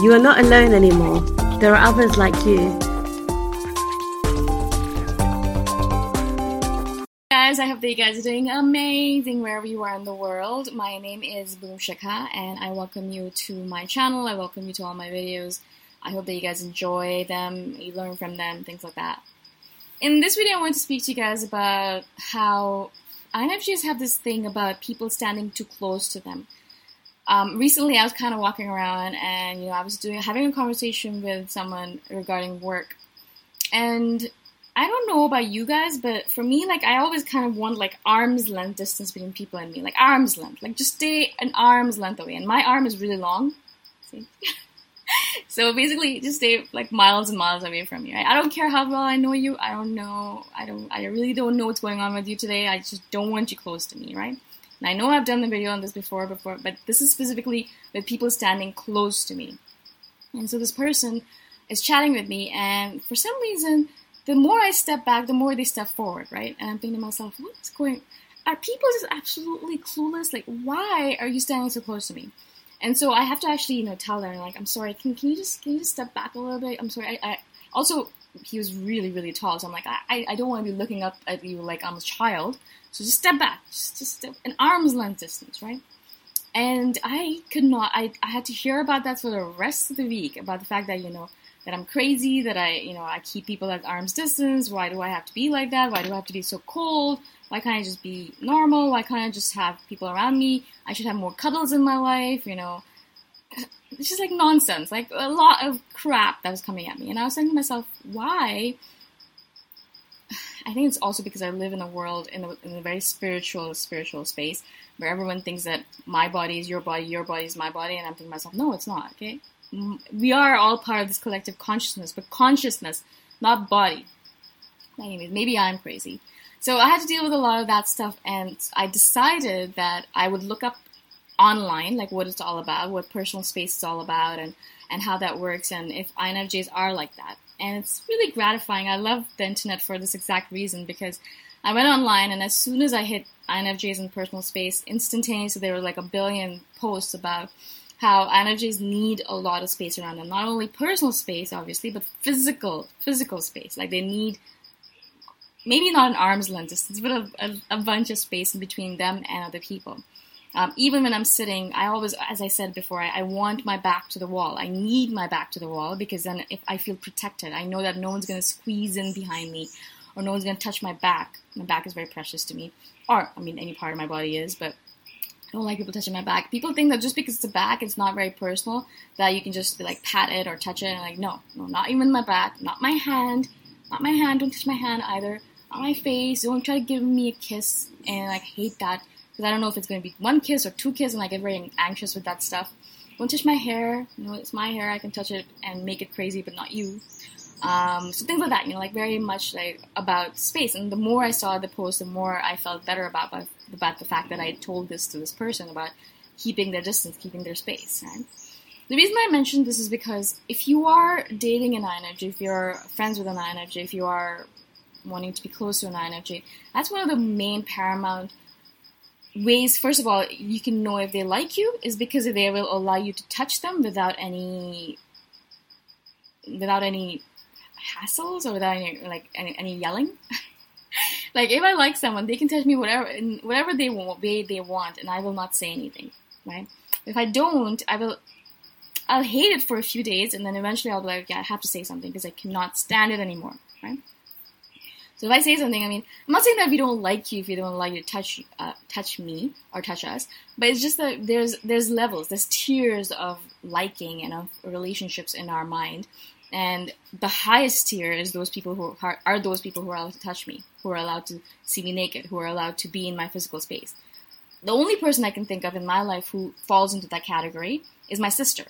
You are not alone anymore. There are others like you. guys, I hope that you guys are doing amazing wherever you are in the world. My name is Boom Shikha and I welcome you to my channel. I welcome you to all my videos. I hope that you guys enjoy them, you learn from them, things like that. In this video, I want to speak to you guys about how INFJs have this thing about people standing too close to them. Um, recently, I was kind of walking around, and you know, I was doing having a conversation with someone regarding work, and I don't know about you guys, but for me, like, I always kind of want like arm's length distance between people and me, like arm's length, like just stay an arm's length away. And my arm is really long, so basically, just stay like miles and miles away from you. Right? I don't care how well I know you. I don't know. I don't. I really don't know what's going on with you today. I just don't want you close to me, right? And I know I've done the video on this before, before, but this is specifically with people standing close to me. And so this person is chatting with me, and for some reason, the more I step back, the more they step forward, right? And I'm thinking to myself, what's going? Are people just absolutely clueless? Like, why are you standing so close to me? And so I have to actually, you know, tell them, like, I'm sorry. Can, can you just can you just step back a little bit? I'm sorry. I, I also he was really really tall, so I'm like, I I don't want to be looking up at you like I'm a child. So just step back, just, just step, an arm's length distance, right? And I could not, I, I had to hear about that for the rest of the week about the fact that, you know, that I'm crazy, that I, you know, I keep people at arm's distance. Why do I have to be like that? Why do I have to be so cold? Why can't I just be normal? Why can't I just have people around me? I should have more cuddles in my life, you know. It's just like nonsense, like a lot of crap that was coming at me. And I was saying to myself, why I think it's also because I live in a world in a, in a very spiritual spiritual space where everyone thinks that my body is your body, your body is my body, and I'm thinking to myself, no, it's not. Okay, mm, we are all part of this collective consciousness, but consciousness, not body. Anyways, maybe I'm crazy. So I had to deal with a lot of that stuff, and I decided that I would look up online, like what it's all about, what personal space is all about, and and how that works, and if INFJs are like that and it's really gratifying. I love the internet for this exact reason because I went online and as soon as I hit INFJs in personal space, instantaneously there were like a billion posts about how INFJs need a lot of space around them. Not only personal space, obviously, but physical, physical space. Like they need maybe not an arm's length distance, but a, a, a bunch of space in between them and other people. Um, even when I'm sitting, I always, as I said before, I, I, want my back to the wall. I need my back to the wall because then if I feel protected, I know that no one's going to squeeze in behind me or no one's going to touch my back. My back is very precious to me. Or, I mean, any part of my body is, but I don't like people touching my back. People think that just because it's a back, it's not very personal, that you can just like pat it or touch it. And like, no, no, not even my back, not my hand, not my hand. Don't touch my hand either. Not my face. Don't try to give me a kiss. And like, hate that because I don't know if it's going to be one kiss or two kisses, and I get very anxious with that stuff. Don't touch my hair. You know, it's my hair. I can touch it and make it crazy, but not you. Um, so things like that, you know, like very much like about space. And the more I saw the post, the more I felt better about about the fact that I told this to this person about keeping their distance, keeping their space. Right? The reason I mentioned this is because if you are dating an INFJ, if you're friends with an INFJ, if you are wanting to be close to an INFJ, that's one of the main paramount ways. First of all, you can know if they like you is because they will allow you to touch them without any without any hassles or without any like any, any yelling. like if I like someone, they can touch me whatever whatever they want, way they want, and I will not say anything. Right? If I don't, I will. I'll hate it for a few days, and then eventually I'll be like, yeah, I have to say something because I cannot stand it anymore. Right? So if I say something, I mean, I'm not saying that you don't like you, if you don't like you to touch, uh, touch me or touch us, but it's just that there's there's levels, there's tiers of liking and of relationships in our mind, and the highest tier is those people who are, are those people who are allowed to touch me, who are allowed to see me naked, who are allowed to be in my physical space. The only person I can think of in my life who falls into that category is my sister,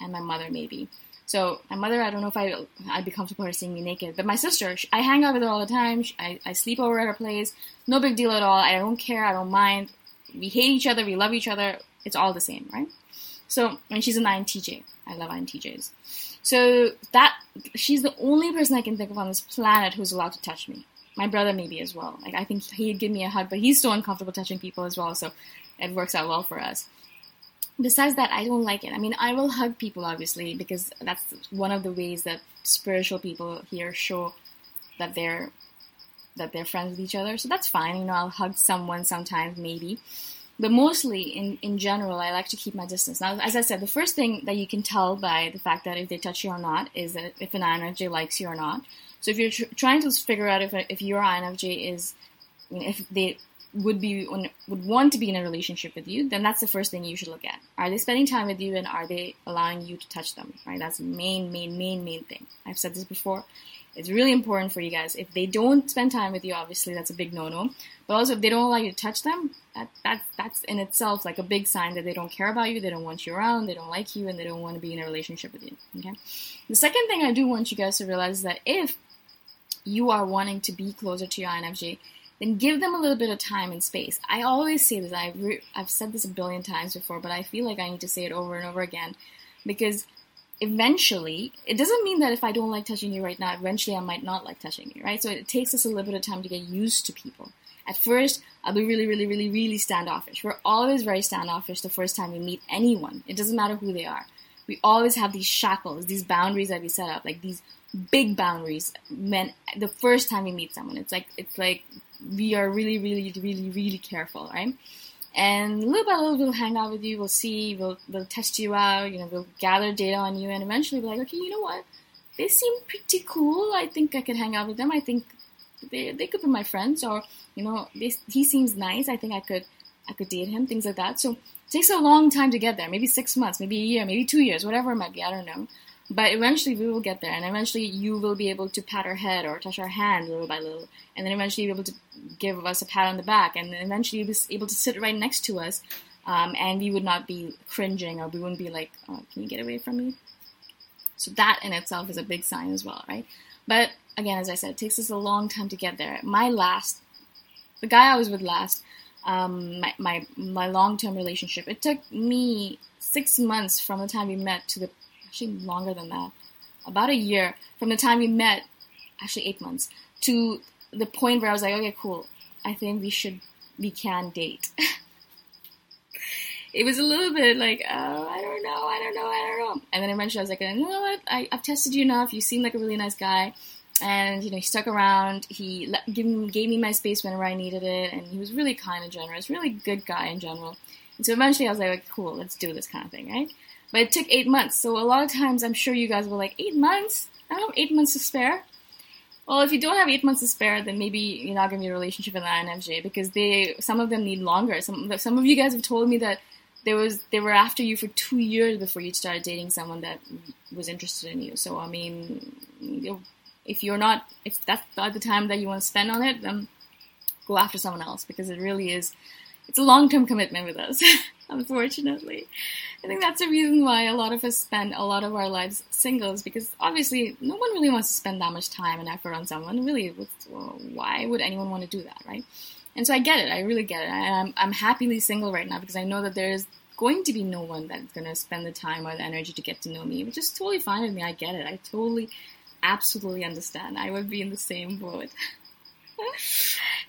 and my mother maybe. So my mother, I don't know if I I'd be comfortable her seeing me naked, but my sister, she, I hang out with her all the time. She, I, I sleep over at her place. No big deal at all. I don't care. I don't mind. We hate each other. We love each other. It's all the same, right? So and she's an INTJ. I love INTJs. So that she's the only person I can think of on this planet who's allowed to touch me. My brother maybe as well. Like I think he'd give me a hug, but he's so uncomfortable touching people as well. So it works out well for us besides that, I don't like it. I mean, I will hug people obviously because that's one of the ways that spiritual people here show that they're that they're friends with each other. So that's fine. You know, I'll hug someone sometimes, maybe. But mostly, in, in general, I like to keep my distance. Now, as I said, the first thing that you can tell by the fact that if they touch you or not is that if an INFJ likes you or not. So if you're tr- trying to figure out if, if your INFJ is, you know, if they would be would want to be in a relationship with you, then that's the first thing you should look at. Are they spending time with you and are they allowing you to touch them? Right? That's main, main, main, main thing. I've said this before. It's really important for you guys. If they don't spend time with you, obviously that's a big no-no. But also, if they don't allow you to touch them, that, that that's in itself like a big sign that they don't care about you, they don't want you around, they don't like you, and they don't want to be in a relationship with you. Okay. The second thing I do want you guys to realize is that if you are wanting to be closer to your INFJ, then give them a little bit of time and space. I always say this, I've, re- I've said this a billion times before, but I feel like I need to say it over and over again because eventually, it doesn't mean that if I don't like touching you right now, eventually I might not like touching you, right? So it takes us a little bit of time to get used to people. At first, I'll be really, really, really, really standoffish. We're always very standoffish the first time we meet anyone. It doesn't matter who they are. We always have these shackles, these boundaries that we set up, like these big boundaries. When the first time we meet someone, it's like it's like we are really, really, really, really careful, right? And little by little, we'll hang out with you. We'll see. We'll we'll test you out. You know, we'll gather data on you, and eventually, be like, okay, you know what? They seem pretty cool. I think I could hang out with them. I think they they could be my friends, or you know, they, he seems nice. I think I could I could date him. Things like that. So it takes a long time to get there. Maybe six months, maybe a year, maybe two years, whatever it might be. I don't know. But eventually we will get there, and eventually you will be able to pat our head or touch our hand little by little, and then eventually you'll be able to give us a pat on the back, and then eventually you'll be able to sit right next to us, um, and we would not be cringing or we wouldn't be like, oh, "Can you get away from me?" So that in itself is a big sign as well, right? But again, as I said, it takes us a long time to get there. My last, the guy I was with last, um, my my, my long term relationship, it took me six months from the time we met to the actually longer than that, about a year from the time we met, actually eight months, to the point where I was like, okay, cool, I think we should, we can date. it was a little bit like, oh, I don't know, I don't know, I don't know. And then eventually I was like, you know what, I, I've tested you enough, you seem like a really nice guy. And, you know, he stuck around, he let, gave me my space whenever I needed it, and he was really kind and generous, really good guy in general. And so eventually I was like, cool, let's do this kind of thing, right? But it took eight months. So a lot of times I'm sure you guys were like, eight months? I don't have eight months to spare. Well, if you don't have eight months to spare, then maybe you're not going to be in a relationship with an INFJ because they, some of them need longer. Some, some of you guys have told me that there was, they were after you for two years before you started dating someone that was interested in you. So, I mean, if you're not, if that's not the time that you want to spend on it, then go after someone else because it really is, it's a long-term commitment with us. unfortunately. I think that's the reason why a lot of us spend a lot of our lives singles because obviously no one really wants to spend that much time and effort on someone. Really, why would anyone want to do that, right? And so I get it. I really get it. I'm, I'm happily single right now because I know that there is going to be no one that's going to spend the time or the energy to get to know me, which is totally fine with me. I get it. I totally, absolutely understand. I would be in the same boat.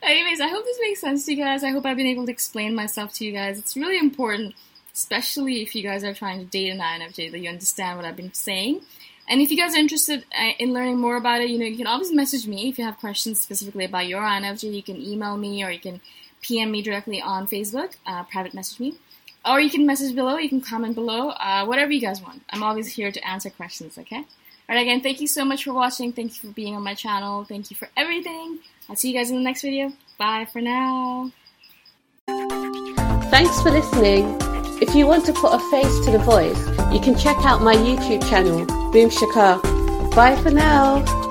Anyways, I hope this makes sense to you guys. I hope I've been able to explain myself to you guys. It's really important, especially if you guys are trying to date an INFJ, that you understand what I've been saying. And if you guys are interested uh, in learning more about it, you know, you can always message me if you have questions specifically about your INFJ. You can email me or you can PM me directly on Facebook, uh, private message me. Or you can message below, you can comment below, uh, whatever you guys want. I'm always here to answer questions, okay? Alright, again, thank you so much for watching. Thank you for being on my channel. Thank you for everything. I'll see you guys in the next video. Bye for now. Thanks for listening. If you want to put a face to the voice, you can check out my YouTube channel, Boom Shikha. Bye for now.